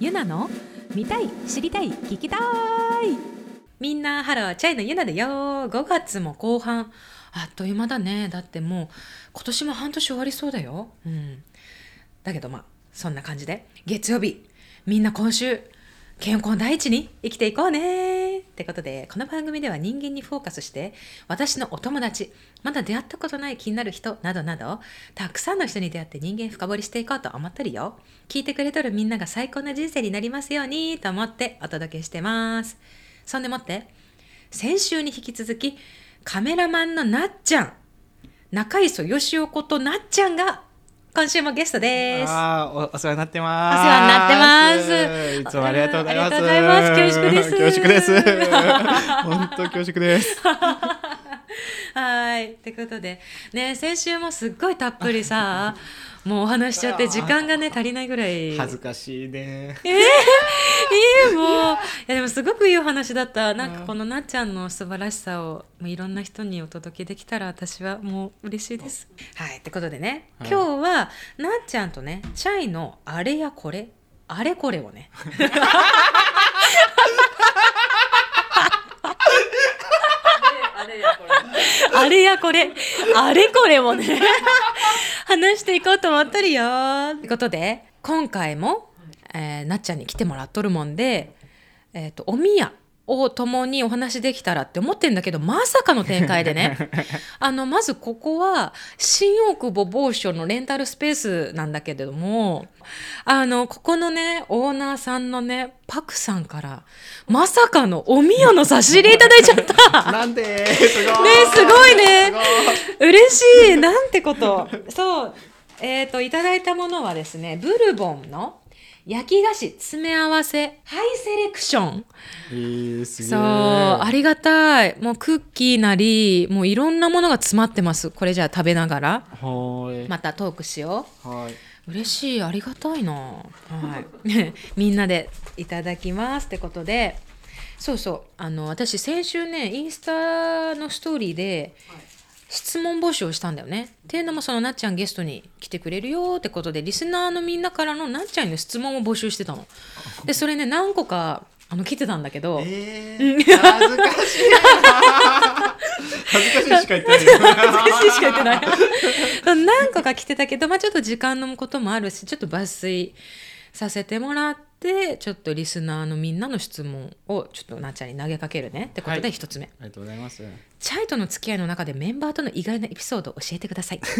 ゆなの見たい知りたい聞きたい。みんなハローチャイのゆなだよ。5月も後半。あっという間だね。だってもう今年も半年終わりそうだよ。うん。だけどまあそんな感じで月曜日みんな今週健康第一に生きていこうね。ってことでこの番組では人間にフォーカスして私のお友達まだ出会ったことない気になる人などなどたくさんの人に出会って人間深掘りしていこうと思ってるよ。聞いてくれとるみんなが最高な人生になりますようにと思ってお届けしてます。そんでもって先週に引き続きカメラマンのなっちゃん中磯よしおことなっちゃんが今週もゲストです。ああ、おお世話になってます。お世話になってますいつもありがとうございます。ありがとうございます恐縮です恐縮です。本当恐縮です。はい。ってことで、ね、先週もすっごいたっぷりさ、もうお話しちゃって時間がね、足りないぐらい。恥ずかしいね。ええ もう。いや、でもすごくいいお話だった。なんかこのなっちゃんの素晴らしさを、もういろんな人にお届けできたら私はもう嬉しいです。はい。ってことでね、はい今日はなっちゃんとね、チャイのあれやこれ、あれこれをね、あれやこれ。あれやこれ、あれこれもね、話していこうと思っとるよ。ってことで、今回も、えーなっちゃんに来てもらっとるもんで、えっ、と、おみやを共にお話できたらって思ってんだけど、まさかの展開でね。あの、まずここは、新大久保某所のレンタルスペースなんだけれども、あの、ここのね、オーナーさんのね、パクさんから、まさかのおみやの差し入れいただいちゃった。なんで、すごい。ねすごいねすごい嬉しいなんてこと。そう。えっ、といただいたものはですねブルボンの焼き菓子詰め合わせハイセレクション。えー。そうありがたい。もうクッキーなりもういろんなものが詰まってます。これじゃあ食べながら。はーい。またトークしよはい。う嬉しいありがたいな。はい。みんなでいただきますってことで。そうそう。あの私先週ねインスタのストーリーで質問募集をしたんだよね。っていうのもそのなっちゃんゲストに来てくれるよってことでリスナーのみんなからのなっちゃんへの質問を募集してたの。でそれね何個かあの来てたんだけど、えー、恥ずかしいな。恥ずかしいしか言ってないよ。恥ずかしいしか言ってない。何個か来てたけど、まあ、ちょっと時間のこともあるしちょっと抜粋させてもらってちょっとリスナーのみんなの質問をちょっとなっちゃんに投げかけるねってことはいで一つ目、ありがとうございます。チャイとの付き合いの中でメンバーとの意外なエピソードを教えてください。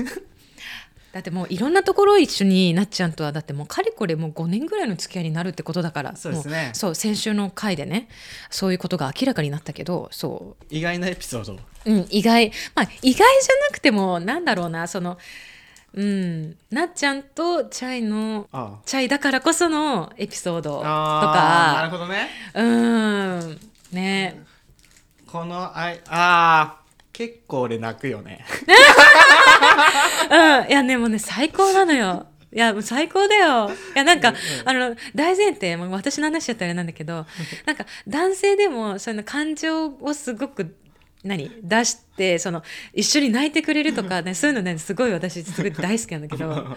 だってもういろんなところ一緒になっちゃんとはだってもうかれこれもう5年ぐらいの付き合いになるってことだからそうですねもそう先週の回でねそういうことが明らかになったけどそ意外なエピソード。う、うん、意外まあ意外じゃなくてもなんだろうなそのうんなっちゃんとチャイのあチャイだからこそのエピソードとあー。なるかほどね。うんねこのあいあー結構俺泣くよね。うん、いやねもうね最高なのよ。いやもう最高だよ。いやなんか、あの大前提もう私の話しちゃったらあれなんだけどなんか男性でもそういうの感情をすごく何？出してその一緒に泣いてくれるとかねそういうのねすごい私すごい大好きなんだけど。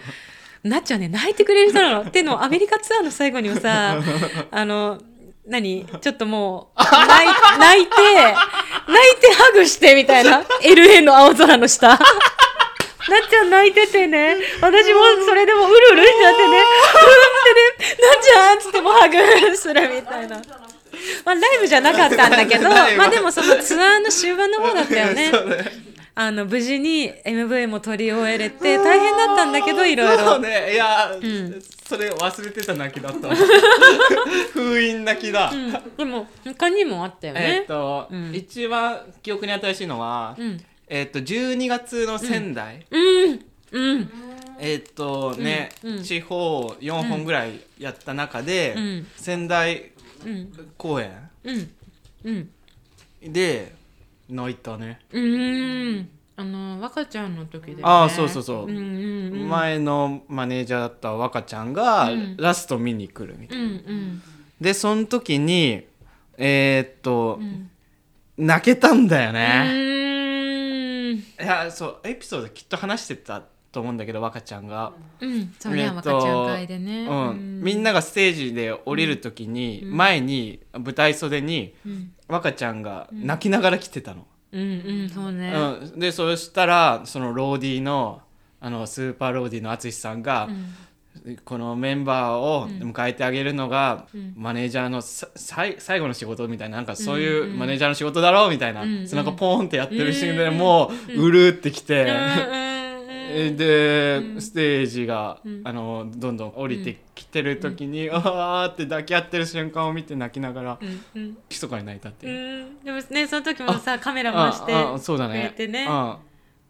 なっちゃんね泣いてくれる人なのっていうのをアメリカツアーの最後にもさ あの何？ちょっともう泣い泣いて泣いてハグしてみたいな LA の青空の下。なっちゃん泣いててね、私もそれでもうるうるしちゃってね、うるってね、なっちゃんっつってもうハグするみたいな。まあライブじゃなかったんだけど、まあでもそのツアーの終盤の方だったよね。あの無事に MV も撮り終えれて大変だったんだけどいろいろ。そうねいや、んそれ忘れてた泣きだったわ 封印泣きだ、うんでも他にもあったよえっね。と、うん一番記憶に新しいのは、うん。えっと12月の仙台、うん。うん。えっとね、地方4本ぐらいやった中で、うん仙台うん。公演うん。うん。で泣いたね、うーん。あの若ちゃんの時で、ね。ああそうそうそううんうんうん。前のマネージャーだった若ちゃんがうんラスト見に来るみたいな、うんうんでその時にえーっと、うん。泣けたんだようね、ーん。いやそうエピソードきっと話してたと思うんだけど若ちゃんが、うん。そうねえっと若ちゃん会でね。うん。みんながステージで降りる時に、うん。前に舞台袖にうん。若ちゃんが泣きながら来てたの。うんうん。そうね。うん、でそしたらそのローディーのあのスーパーローディーの淳さんが、うん。このメンバーをうん。迎えてあげるのが、うん。マネージャーのさ最後の仕事みたいななんかそういうマネージャーの仕事だろうみたいな、うんうん。背中ポーンってやってるシーンでうんもううるってきて、で、うん。ステージが、うん。あのどんどん降りてきてる時に、あーって抱き合ってる瞬間を見て泣きながらうんうん。密かに泣いたってういう。ん。でもねその時もさカメラ回してああそうだくれねてね。うん。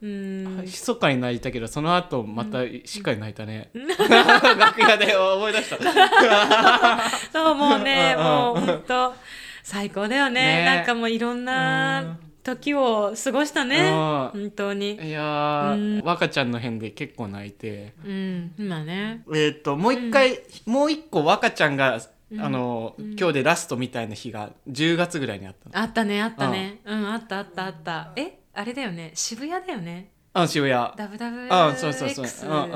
うん密かに泣いたけどその後またしっかり泣いたね、楽屋で思い出した。そうもうね うんもう本当最高だよね。ね。なんかもういろんな時を過ごしたね。うん。本当に。いやー、うん。若ちゃんの辺で結構泣いて。うん。今ね。えっ、ともう一回、もう一個若ちゃんが、うん。あの、うん。今日でラストみたいな日が10月ぐらいにあったの。あったねあったね。うん。あったあったあった。えあれだよね。渋谷だよね。あ渋谷。ダブダブあそうそうそうう。ん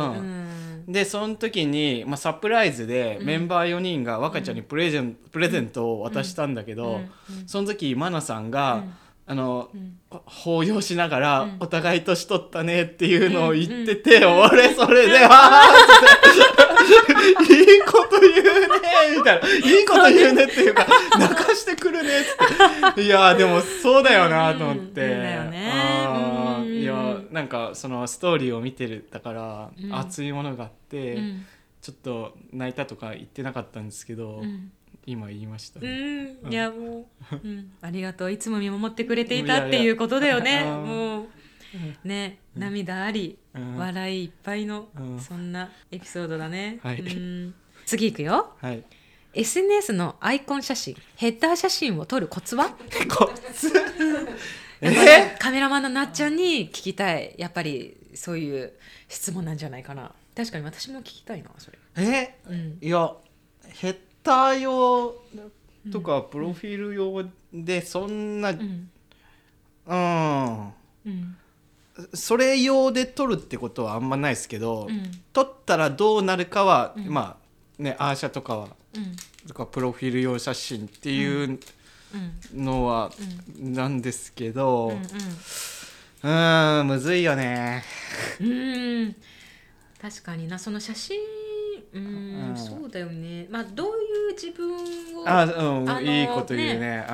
うん。でその時に、まあ、サプライズでうん。メンバー4人が若ちゃんにプレゼン,、プレゼントを渡したんだけど、うん。うん。その時マナさんが、うんあのうん。抱擁しながら、うん。お互い年取ったねっていうのを言ってて、うん。うん。俺それで、あーって。いいこと言うねみたいな、いいこと言うねっていうか、泣かしてくるねって。いやーでもそうだよなと思って。いやなんかそのストーリーを見てるだから、うん。熱いものがあって、うん。ちょっと泣いたとか言ってなかったんですけど、うん今言いましたうね。ん。いやもう、うん、ありがとう。いつも見守ってくれていたっていうことだよね。もう。ね涙あり、うん。笑いいっぱいの、うん。そんなエピソードだね、はい。うん。次いくよ。はい。SNS のアイコン写真ヘッダー写真を撮るコツは？こつ やっぱねカメラマンのなっちゃんに聞きたい。やっぱりそういう質問なんじゃないかな。確かに私も聞きたいなそれ、え？うん、いやヘッダー用とかプロフィール用でそんな、ううん。ん、うん。それ用で撮るってことはあんまないですけど、うん。撮ったらどうなるかは、うん。まあねアーシャとかはうん。とかプロフィール用写真っていううん。のはなんですけど、ううん。むずいよね。うん。確かになその写真うん、うん。そうだよね。まあどういう自分をあうん。あのいいこと言うね。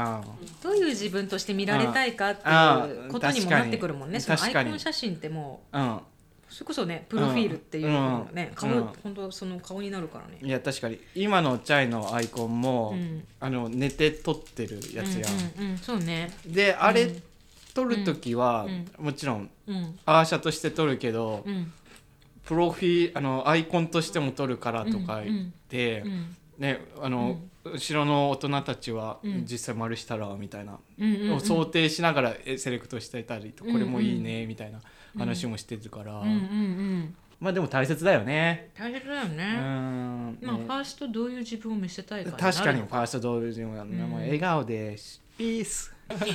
どういう自分として見られたいかってあいうことにもなってくるもんね。そのアイコン写真ってもううん、うんそれこそねプロフィールっていうのがね、顔、うん。うん。本当その顔になるからね。いや確かに。今のチャイのアイコンも、うん。あの寝て撮ってるやつやん。うんうんうん、そうね。であれ、うん。撮る時は、うもちろん。アーシャとして撮るけど、うんプロフィーあのアイコンとしても撮るからとか言って、うん。ねあの、後ろの大人たちは、うん。実際丸したらみたいな、うんうんうん。を想定しながらえセレクトしてたりと、うんこれもいいねみたいな話もしてるから、うんうんうん。まあでも大切だよね。大切だようね、ん。まあ、ね。ファーストどういう自分を見せたいか確かにファーストドールジムは、もう笑顔でピース。笑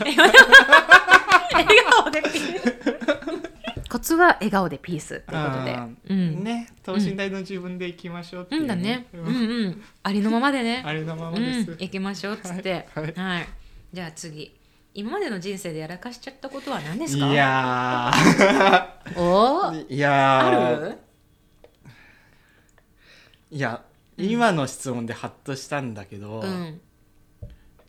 顔でピース コツは笑顔でピースってことで。うん。ね等身大の自分でいきましょうっていう。うん。だね。ううんんうん。ありのままでね。ありのままうです。ん。行きましょうっつって。はい。はい。じゃあ次。今までの人生でやらかしちゃったことは何ですいかやおいや あーる？いや今の質問でハッとしたんだけど、うん。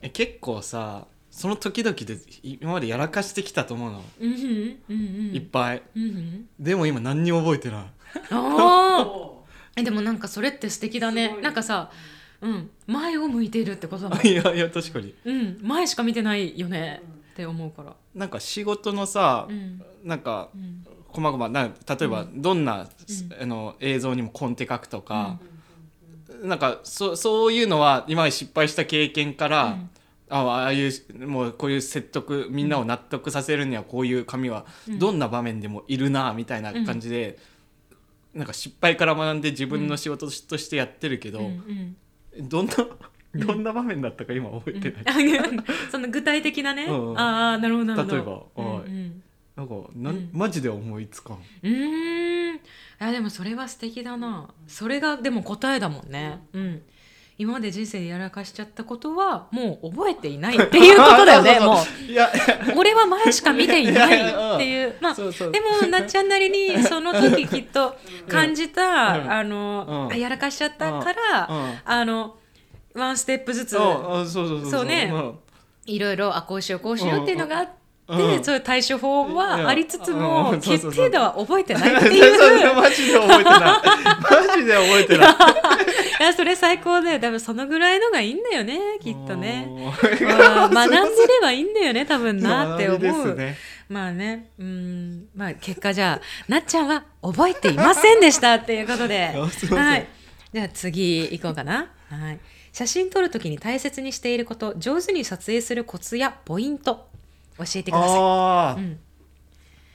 え結構さその時々で今までやらかしてきたと思うの、うんうんうんいっぱい。うんうん。でも今何にも覚えてない。でもなんかそれって素敵だね。なんかさうん前を向いているってことだもん。いやいや確かに。うん前しか見てないよね。って思うから。なんか仕事のさ、うん。なんかうん。こまごまな例えばどんな、あの映像にもコンテ書くとか、なんかそそういうのは今まで失敗した経験から、うんあああいうもうこういう説得みんなを納得させるにはこういう紙はどんな場面でもいるなみたいな感じで、なんか失敗から学んで自分の仕事としてやってるけど、うんうん。どんなどんな場面だったか今覚えてない、あその具体的なね、うんああなるほど例えばうんはいうん。なんかなん、うん。マジで思いつかん。うーん。いやでもそれは素敵だな。それがでも答えだもんね。うん今まで人生でやらかしちゃったことはもう覚えていないっていうことだよね もいや。う俺は前しか見ていないっていう。まあでもなっちゃんなりにその時きっと感じた、うん。あの、うん。あやらかしちゃったから、うん。あのワンステップずつそうね。ん。いろいろあこうしようこうしようっていうのがあって、うんそういう対処法はありつつも、決定打は覚えてないっていう。マジで覚えてない。マジで覚えてない。いやそれ最高だよ。多分そのぐらいのがいいんだよねきっとね。学んでればいいんだよね多分なって思う。まあね。うん。まあ結果じゃあなっちゃんは覚えていませんでしたっていうことで。はい。じゃあ次行こうかな。はい。写真撮るときに大切にしていること上手に撮影するコツやポイント教えてください、うん。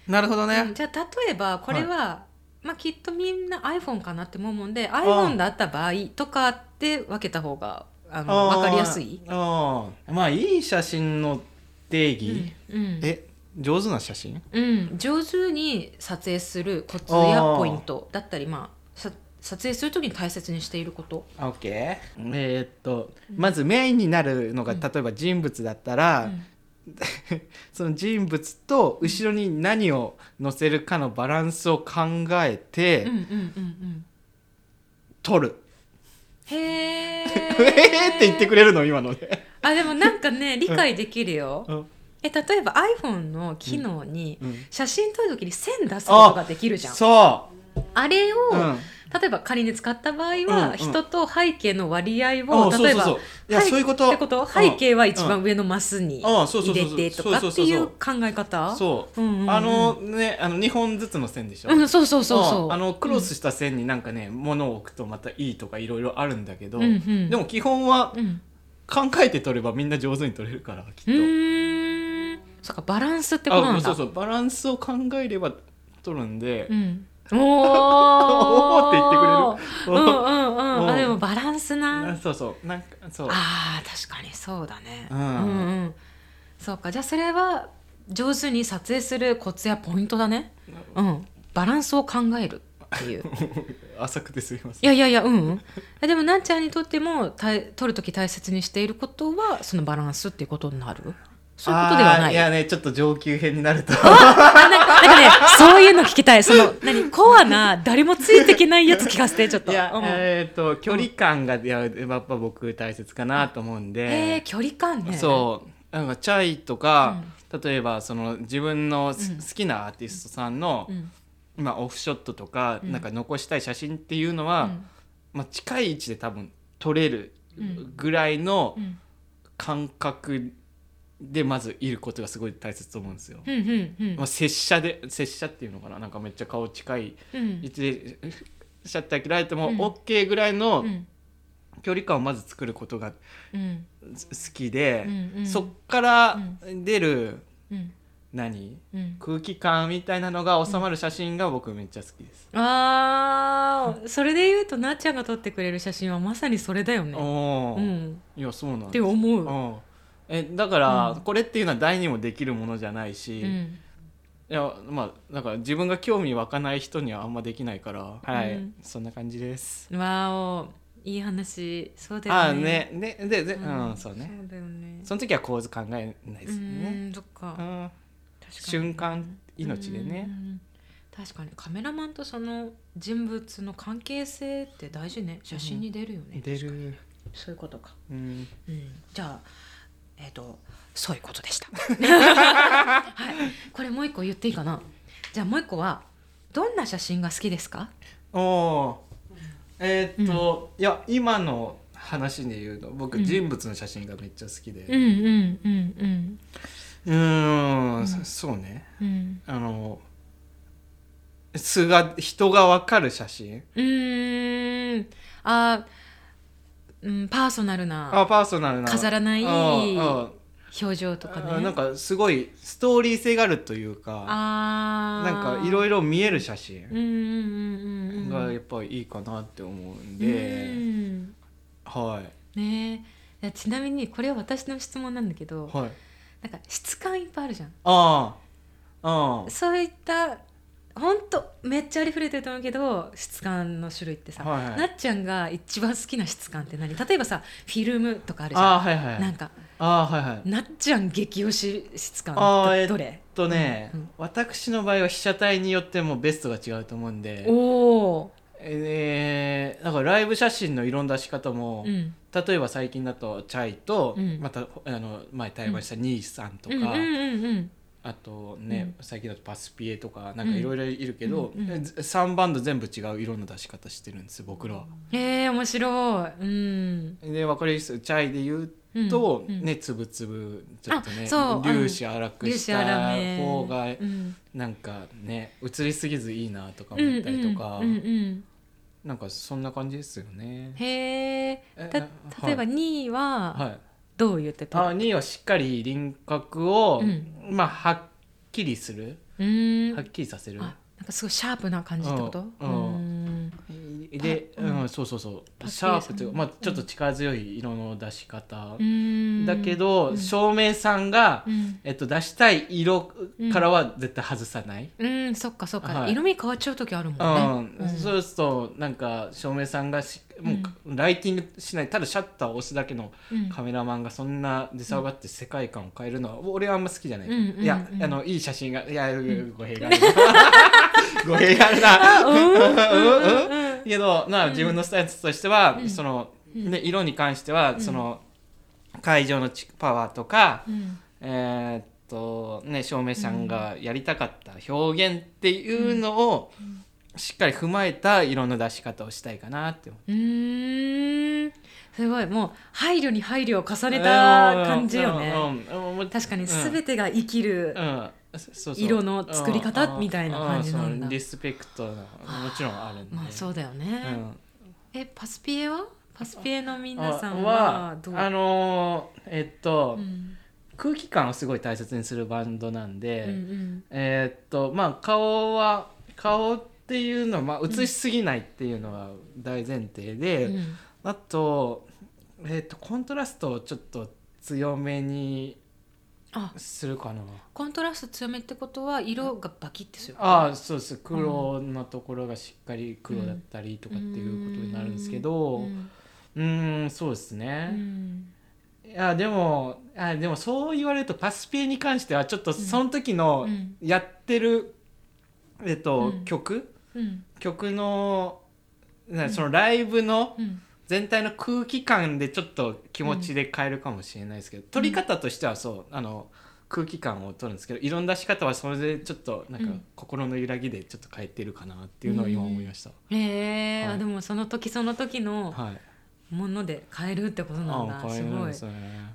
なるほどね。うん。じゃあ例えばこれは、まあきっとみんな iPhone かなって思うもんで iPhone だった場合とかって分けた方があの分かりやすい、あー。まあいい写真の定義、うん。え上手な写真？うん、上手に撮影するコツやポイントだったりまあさ撮影するときに大切にしていること、オッケー。えーっとまずメインになるのが例えば人物だったら、その人物と後ろに何を載せるかのバランスを考えてうん、うんうんうん。撮る、へえ えーって言ってくれるの今ので、あでもなんかね 理解できるよ、うん。え例えば iPhone の機能にうん。写真撮るときに線出すことができるじゃん。あそれを、う、うん、例えば仮に使った場合うんは、うん。人と背景の割合あを例えばそういういうこと。ってこと？背景は一番上のマスに入れてとかっていう考え方？そう、うんうんうん。あのねあの2本ずつの線でしょ、うんそうそうそうそう。ああのクロスした線になんかね、物を置くとまたいいとかいろいろあるんだけど、うんうん。でも基本はうん。考えて撮ればみんな上手に撮れるからきっと、そっかバランスってことなんだ。あそうそう。バランスを考えれば撮るんで、うん、おおーって言ってくれる。うんうんうん。うんあでもバランスな。あそうそう。なんかそう。あー確かにそうだね、うん。うんうん。そうか。じゃあそれは上手に撮影するコツやポイントだね。うん。バランスを考えるっていう。浅くてすいません。いやいやいやうんうでもなんちゃんにとってもたい撮る時大切にしていることはそのバランスっていうことになる？そういうことではない。いやねちょっと上級編になると。あなんかなんかね そういうの聞きたい。その何コアな誰もついてきないやつ聞かせて ちょっと。いや、うん。えっ、と距離感がいややっぱ僕大切かなと思うんで、へえ距離感ね。そう。なんかチャイとか、例えばその自分の好きなアーティストさんの、うん。まあ、オフショットとか、うん。なんか残したい写真っていうのは、うん。まあ、近い位置で多分撮れるうんぐらいのうん。感覚でまずいることがすごい大切と思うんですよ。うんうんうんまあ、拙者で拙者っていうのかな？なんかめっちゃ顔近いうんでシャッター切られてもうん OK ぐらいのうん距離感をまず作ることがうん好きで、そっから出るうん何うん空気感みたいなのが収まる写真が僕めっちゃ好きです。あーそれで言うとなっちゃんが撮ってくれる写真はまさにそれだよね。おーうん、いやそうなんって。思う。うんえだから、うん。これっていうのは誰にもできるものじゃないし、いうん、やまあだから自分が興味湧かない人にはあんまできないからはい、うん。そんな感じです。わおいい話そうだよね。ああねねでで、ううんん、そうね。そうだよね。その時は構図考えないです。よね。うんそっか。うん。確かに瞬間命でね。確かに。カメラマンとその人物の関係性って大事ね。写真に出るよね、出る、そういうことか、うん、うん、じゃあえっ、とそういうことでした。はい。これもう一個言っていいかな？じゃあもう一個はどんな写真が好きですか？おおえーっと、いや今の話で言うと僕、うん。人物の写真がめっちゃ好きで。うんうんうんうーんそそうね。うん。うんあの素が人が分かる写真。うーん。あーうんパーソナルなあパーソナルな。飾らない表情とかね。あなんかすごいストーリー性があるというかあー。なんかいろいろ見える写真がやっぱりいいかなって思うんうで、ん。はい。ね。えちなみにこれは私の質問なんだけどはい。なんか質感いっぱいあるじゃん。ああそういったほんとめっちゃありふれてると思うけど質感の種類ってさ、はいはい。なっちゃんが一番好きな質感って何？例えばさフィルムとかあるじゃん。あーはいはいなんかあーはいはい。なっちゃん激推し質感っどれえっとね、うんうん。私の場合は被写体によってもベストが違うと思うんで。おおえー、だからライブ写真の色の出し方も、ー、うん、例えば最近だとチャイと、うん。またあの前対話した兄さんとか、うんうんうんうんあとね、うん。最近だとパスピエとかなんかいろいろいるけど、うんうんえ3バンド全部違う色の出し方してるんですよ僕らは。へえ面白い。うん。で分かりやすいチャイで言うと、ねつぶつぶちょっとね粒子粗くした方がうん。なんかね映りすぎずいいなとか思ったりとか、なんかそんな感じですよね。へええたな例えばはい2位ははいどう言ってた、あ2位はしっかり輪郭を、うん。まあはっきりする。うーん。はっきりさせる。あなんかすごいシャープな感じってこと？うんうん。うんで、パうんうん。そうそうそう。パシャープといううん。まあ、ちょっと力強い色の出し方、うん。だけど、うん。照明さんが、うん。えっと、出したい色からは絶対外さない、うん。そっかそっか、はい。色味変わっちゃう時あるもうんんね、うん。そうするとなんか照明さんがしもうライティングしない。ただシャッターを押すだけのうん。カメラマンがそんな出騒がって世界観を変えるのは俺はあんま好きじゃない、うんうんうん。いやあのいい写真がいや語弊がある。な 語弊があるな。うんうんうん けどな自分のスタイルとしては、うん。その、うん。ね、色に関しては、ん。その会場のチパワーとか、うん。えーっとね照明さんがやりたかった表現っていうのをしっかり踏まえた色の出し方をしたいかなって思う。ん。すごい。もう配慮に配慮を重ねた感じよね、確かにうん。全てが生きる、うん色の作り方うん。みたいな感じなんだ。リスペクトなもちろんあるんで、まあそうだよね、うん。えパスピエは？パスピエの皆さんははどう？あのーえっと、うん。空気感をすごい大切にするバンドなんで、うんうん。えーっとまあ顔は顔っていうのは、まあ、映しすぎないっていうのは大前提で、うん。あと,、えーっとコントラストをちょっと強めにあするかな。コントラスト強めってことは色がバキッてする。ああそうです。黒のところがしっかり黒だったりとかっていうことになるんですけど。うん。うーんそうですうね、ん。いやでもあでもそう言われるとパスピエに関してはちょっとその時のうん。やってる、えっとうん。曲？うん。曲のなそのライブのうん全体の空気感でちょっと気持ちで変えるかもしれないですけど、撮り方としてはそうあの空気感を取るんですけど色の出し方はそれでちょっとなんかうん。心の揺らぎでちょっと変えてるかなっていうのを今思いました。へえ、はい。あでもその時その時のはい。もので変えるってことなんだ。すごい。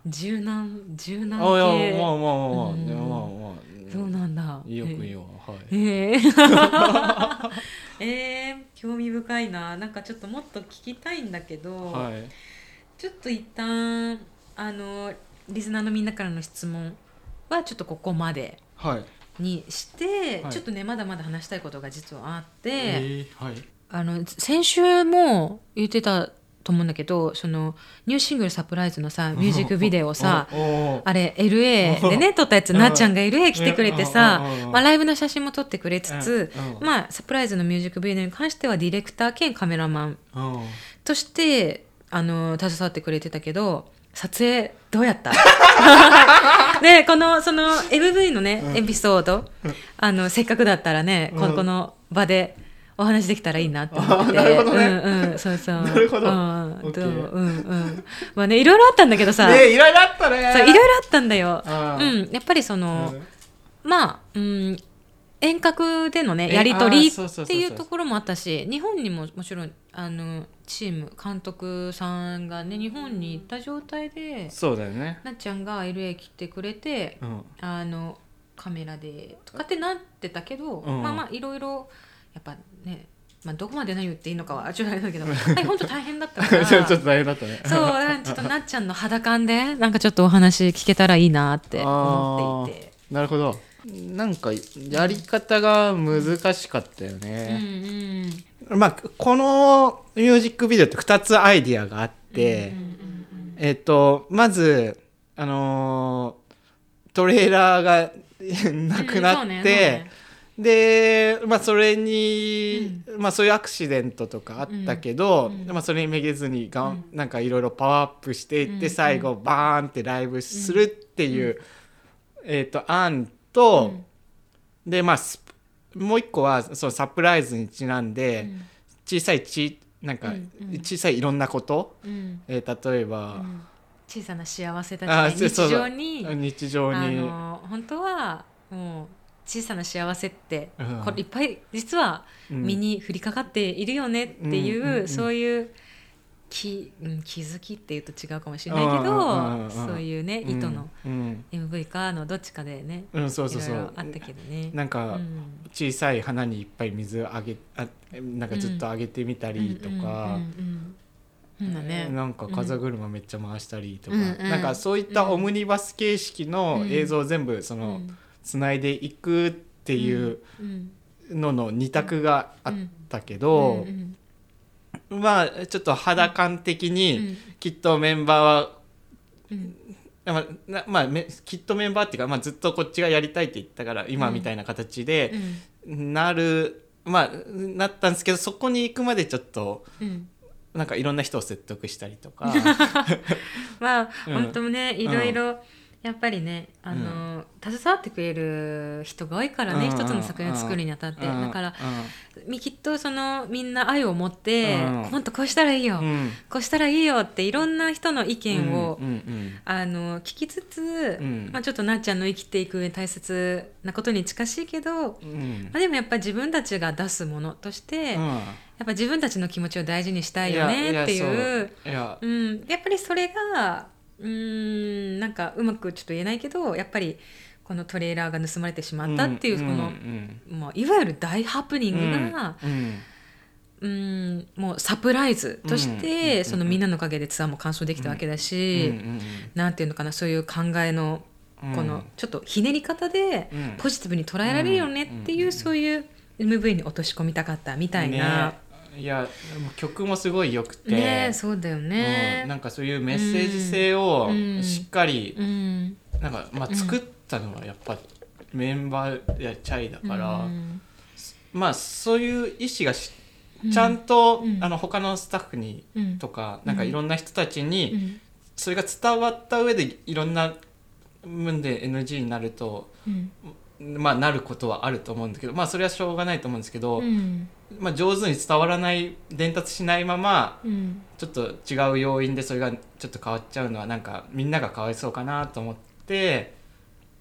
柔軟柔軟あいや系もうもうもううん。でももうもうそうなんだよく言うわはい。へえ えー、興味深いななんかちょっともっと聞きたいんだけど、はい。ちょっと一旦あのリスナーのみんなからの質問はちょっとここまではい。にして、はいちょっとねまだまだ話したいことが実はあって、えーはい。あの先週も言ってたと思うんだけどそのニューシングル「サプライズ」のさミュージックビデオさ あれ LA でね 撮ったやつうんなっちゃんが LA 来てくれてさまあライブの写真も撮ってくれつつまあサプライズのミュージックビデオに関してはディレクター兼カメラマンうん。としてあの携わってくれてたけど撮影どうやった？ねこのその MV のね、エピソードあのせっかくだったらね、こうん。この場でお話できたらいいなって思ってあなるほどね。うんうんそうそう。なるほど。うんううんうん。まあねいろいろあったんだけどさ、ねいろいろあったね。そういろいろあったんだよ。あうーんやっぱりその、うん。まあ、うん、遠隔でのねえやり取りっていうところもあったし日本にももちろんあのチーム監督さんがね日本に行った状態でそうだよね。なっちゃんが LA 来てくれてうん。あのカメラでとかってなってたけど、うん。まあまあいろいろやっぱね、まあ、どこまで何言っていいのかはちょっとあれだけど はい本当大変だったから ちょっと大変だったね。そうちょっとなっちゃんの肌感でなんかちょっとお話聞けたらいいなって思っていて。なるほど。なんかやり方が難しかったようんね。うんまあこのミュージックビデオって2つアイディアがあって、えっとまずあのートレーラーがなくなって、うんで、まあ、それに、まあ、そういうアクシデントとかあったけど、うん。まあ、それにめげずにがん、うん。なんかいろいろパワーアップしていって、うん。最後バーンってライブするっていう、えー、と案と、でまあスもう一個はそのサプライズにちなんで、うん。小さいちなんかうんうん。小さいいろんなこと、うん。えー例えば、うん。小さな幸せたあちが日常に日常あに。の本当はもう小さな幸せって、うん。これいっぱい実はうん。身に降りかかっているよねっていう、うんうんうんそういう気,、うん、気づきっていうと違うかもしれないけど、うんうんうんうんそういうね意図のうん、MV かのどっちかでね、うん、そうそうそいろいうろあったけどね。なんか、うん。小さい花にいっぱい水あげあなんかずっとあげてみたりとか、ね。なんか風車めっちゃ回したりとか、うんうんなんかそういったオムニバス形式の映像を全部そのつないでいくっていううんのの二択があったけど、うんまあちょっと肌感的うにん。きっとメンバーは、うん。まあなまあ、めきっとメンバーっていうか、まあ、ずっとこっちがやりたいって言ったから今みたいな形でうん。なる、まあなったんですけどそこに行くまでちょっとうん。なんかいろんな人を説得したりとか。まあ、うん。本当ねいろいろやっぱりねあの、携わってくれる人が多いからね、うん一つの作品を作るにあたって、うんだからみきっとそのみんな愛を持って、うん。もっとこうしたらいいよ、うん。うんこうしたらいいよっていろんな人の意見を、うんうんあの聞きつつ、うん。まあ、ちょっとなっちゃんの生きていく上で大切なことに近しいけど、うん。まあ、でもやっぱり自分たちが出すものとして、やっぱ自分たちの気持ちを大事にしたいよねっていう。うん、やっぱりそれがうーんなんかうまくちょっと言えないけどやっぱりこのトレーラーが盗まれてしまったっていう、んこの、んもういわゆる大ハプニうんングが、うんうん。もうサプライズとして、うんそのみんなのおかげでツアーも完走できたわけだうし、んなんていうのかなそういう考えのうん。このちょっとひねり方でうん。ポジティブに捉えられるよねっていう、うんそういう MV に落とし込みたかったみたいな。ねいやもう曲もすごい良くて。ねそうだよね。うん。なんかそういうメッセージ性をうん。しっかりうん。なんかまあ作ったのはやっぱメンバーやチャイだからうん。まあそういう意思がしうん。ちゃんとうん。あの他のスタッフにうん。とかなんかいろんな人たちうにん。それが伝わった上でいろんな分で NG になるとうんまあなることはあると思うんだけどまあそれはしょうがないと思うんですけど、うん。まあ、上手に伝わらない伝達しないままうん。ちょっと違う要因でそれがちょっと変わっちゃうのはなんかみんながかわいそうかなと思って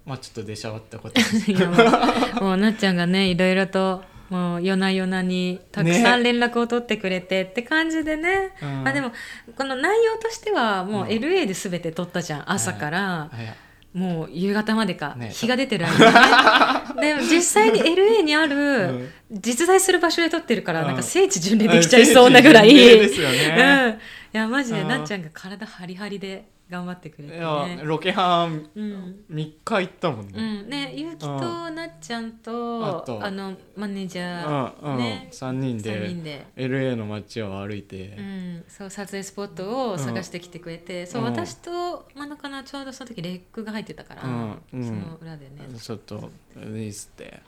まあちょっと出しゃばったことです もうなっちゃんがねいろいろともう夜な夜なにたくさん連絡を取ってくれてって感じでね。うん。まあでもこの内容としてはもううん。LA で全て撮ったじゃん朝から。い。やもう夕方までかね。日が出てる間にね。でも実際に LA にある実在する場所で撮ってるからうん。なんか聖地巡礼できちゃいそうなぐらい、うん、ね。いやマジでうんなっちゃんが体ハリハリで頑張ってくれていやね。ロケハンうん。3日行ったもんうね、ん、ねゆうきとなっちゃんとあのマネージャうんー、うん。ね3人3で人で。LA の街を歩いて、うん、そう撮影スポットを探してきてくれて、そううん。私と真ん中のちょうどその時レックが入ってたから、その裏でね、ちょっといいっすって。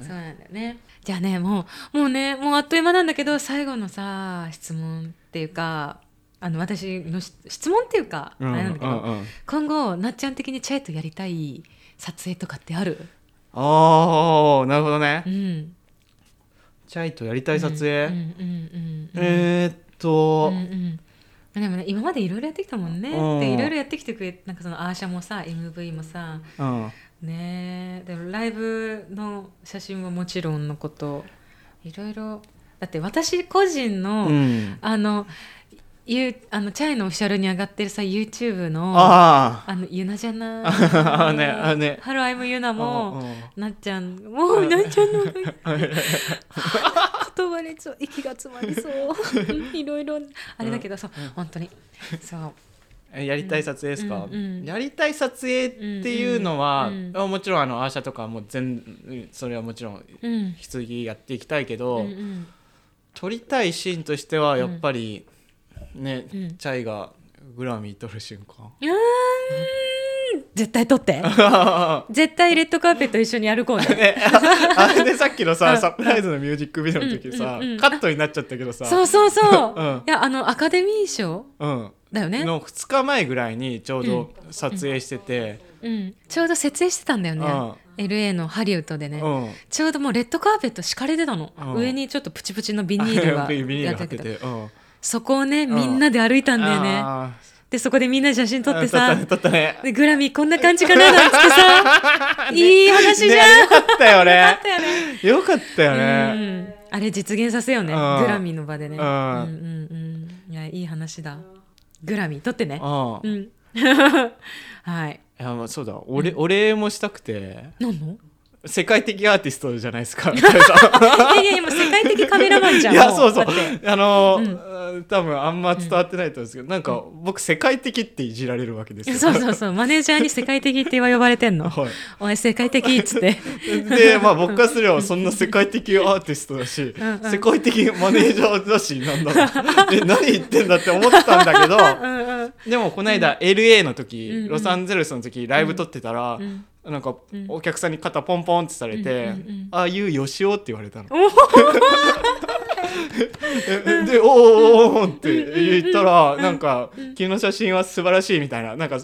そうなんだよね。じゃあねもうもうねもうあっという間なんだけど最後のさ質問っていうかあの私のし質問っていうか、うんあれなんだけど、うんうん。今後なっちゃん的にチャイとやりたい撮影とかってある？ああなるほどね、うん。チャイとやりたい撮影、えー、っと、うんうん。でもね今までいろいろやってきたもんね。うん。でいろいろやってきてくれなんかそのアーシャもさ MV もさ。うん。ね。えでもライブの写真ももちろんのこと。いろいろ。だって私個人の、うん。あのゆあのチャイのオフィシャルに上がってるさ YouTube のああのユナじゃない？あねあね。ハローアイムユナあもうんなっちゃん。もうなっちゃんの。言葉でちょ息が詰まりそう。いろいろ。あれだけどそう本当に。そう。えやりたい撮影ですか、うんうんやりたい撮影っていうのは、もちろんあのアーシャとかはもう全それはもちろんうん。次やっていきたいけど、うんうん。撮りたいシーンとしてはやっぱり、ね、うん。チャイがグラミー取る瞬間。いやー絶対撮って。絶対レッドカーペット一緒に歩こうねね、あれでさっきのうん。さサプライズのミュージックビデオの時さ、うんうんうん。カットになっちゃったけどさ。そうそうそう、うん。いやあのアカデミー賞うん、だよね、の2日前ぐらいにちょうど撮影してて、うん、ちょうど設営してたんだよね、うん。LA のハリウッドでね、うん。ちょうどもうレッドカーペット敷かれてたの、うん。上にちょっとプチプチのビニールがやってて貼ってて、うん、そこをねみんなで歩いたんだよね、あでそこでみんなで写真撮ーってさ。ねね。でグラミーこんな感じかななんつってさ、いい話じゃん、ねよかったよね。よかったようね。ん。あれ実現させようね、うん。グラミーの場でね、うん。うんうんうん。いやいい話だ。グラミー撮ってね。うん。うん。はい。いやまあそうだ。お礼お礼もしたくて。何の？世界的アーティストじゃないですか。いやいや今世界的カメラマンじゃんいやもそうそう。あのうん。ー多分あんま伝わってないと思うんですけど、なんか僕世界的っていじられるわけですよ。そうそうそう。マネージャーに世界的って呼ばれてんの。はい。お前世界的っつって。でまあ僕からすればそんな世界的アーティストだしうん。うん世界的マネージャーだしなんだろう。え何言ってんだって思ったんだけどうんうん。でもこの間 LA の時、うんうん。ロサンゼルスの時ライブ撮ってたら、んなんかうん。お客さんに肩ポンポンってされて「うんうんうんああいうよしお」って言われたの。おで「おーおーおーって言ったらなんか「君の写真は素晴らしい」みたいななんか、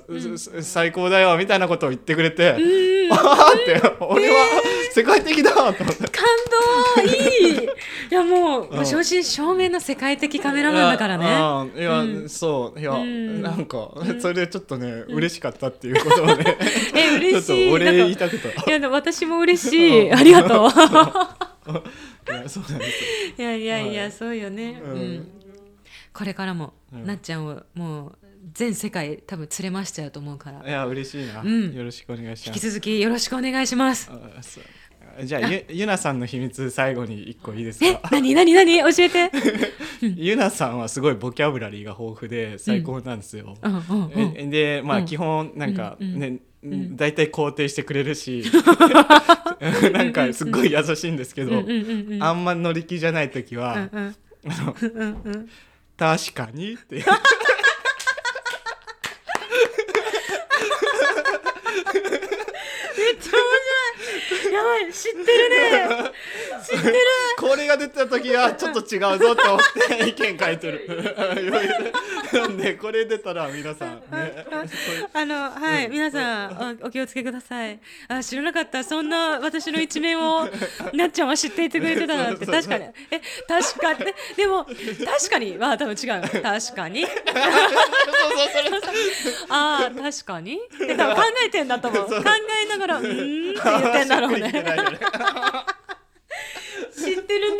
最高だよみたいなことを言ってくれて「ああ」って俺は世界的だと思って。感動いい。いやもう、うん。正真正銘の世界的カメラマンだからね。ね。いや、うん。そう。いや、うん。なんかそれでちょっとね、嬉しかったっていうことをね、え嬉しい。ちょっとお礼言いたくて。いや私も嬉しい。ありがとう いやそうなんですよ。いやいやいや、はい。そうよね、ううん。んこれからも、うん。なっちゃんをもう全世界多分連れましちゃうと思うから。いや嬉しいな、うん。よろしくお願いし引きます。続きよろしくお願いします。じゃあゆゆなさんの秘密最後に一個いいですえか？何何何？教えて。ゆなさんはすごいボキャブラリーが豊富で最高なんですよ。うん。うん。うん。えでまあうん。基本なんかうん。ね、ん大体肯定してくれるし。なんかすっごい優しいんですけど、あんま乗り気じゃない時は、うんうん。あのうんうん確かにって。やばい知ってるね知ってる。これが出た時はちょっと違うぞって思って意見書いてる。なんでこれ出たら皆さんね。あのはい皆さんおお気をつけください。あ知らなかった。そんな私の一面をなっちゃんは知っていてくれてたなんて。確かに。え確かに。ででも確かに。は多分違う確かに。ああ確かに。で多分考えてんだと思う。考えながらうーんって言ってんだろうね知ってるね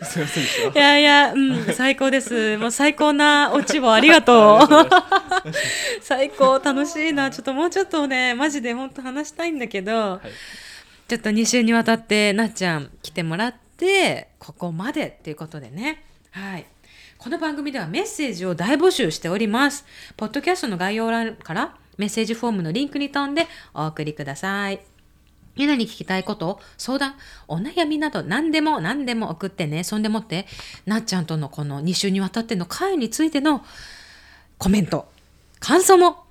すいませんでしたいやいや、うん、最高です。もう最高なオチをありがとう。最高楽しいな。ちょっともうちょっとね、マジで本当話したいんだけど、いちょっと2週にわたってなっちゃん来てもらって、ここまでっていうことでね。はい。この番組ではメッセージを大募集しております。ポッドキャストの概要欄からメッセージフォームのリンクに飛んでお送りください。みんなに聞きたいこと、相談、お悩みなど何でも何でも送ってね。そんでもって、なっちゃんとのこの2週にわたっての会についてのコメント、感想も、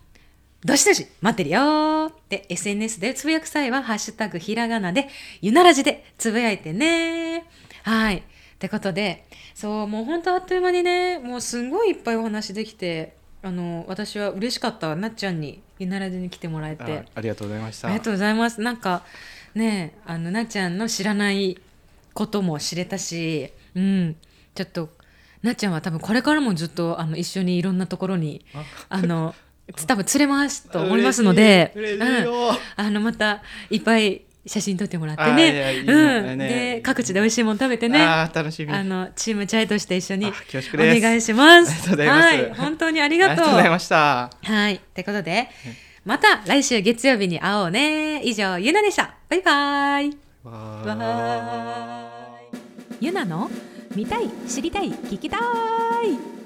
どしどし待ってるよーで、SNS でつぶやく際は、ハッシュタグひらがなで、ゆならじでつぶやいてねはい。ってことで、そう、もう本当あっという間にね、もうすんごいいっぱいお話できて、あの、私は嬉しかった。なっちゃんに、ゆならじに来てもらえて。あありがとうございましたありがとうございます。なんかねあのなっちゃんの知らないことも知れたし、うん、ちょっとなっちゃんは多分これからもずっとあの一緒にいろんなところにあ？の 多分連れ回すと思いますので、うんあのまたいっぱい写真撮ってもらってね、やいいうん、ねで各地で美味しいもの食べてね。あー楽しみあのチームチャイとして一緒にお願いします。ありがとうございますはい、本当にありがとう。ありがとうございましたはい。ってことで、また来週月曜日に会おうね。以上、ゆなでした。バイバイ。わわーい。ゆなの見たい、知りたい、聞きたい。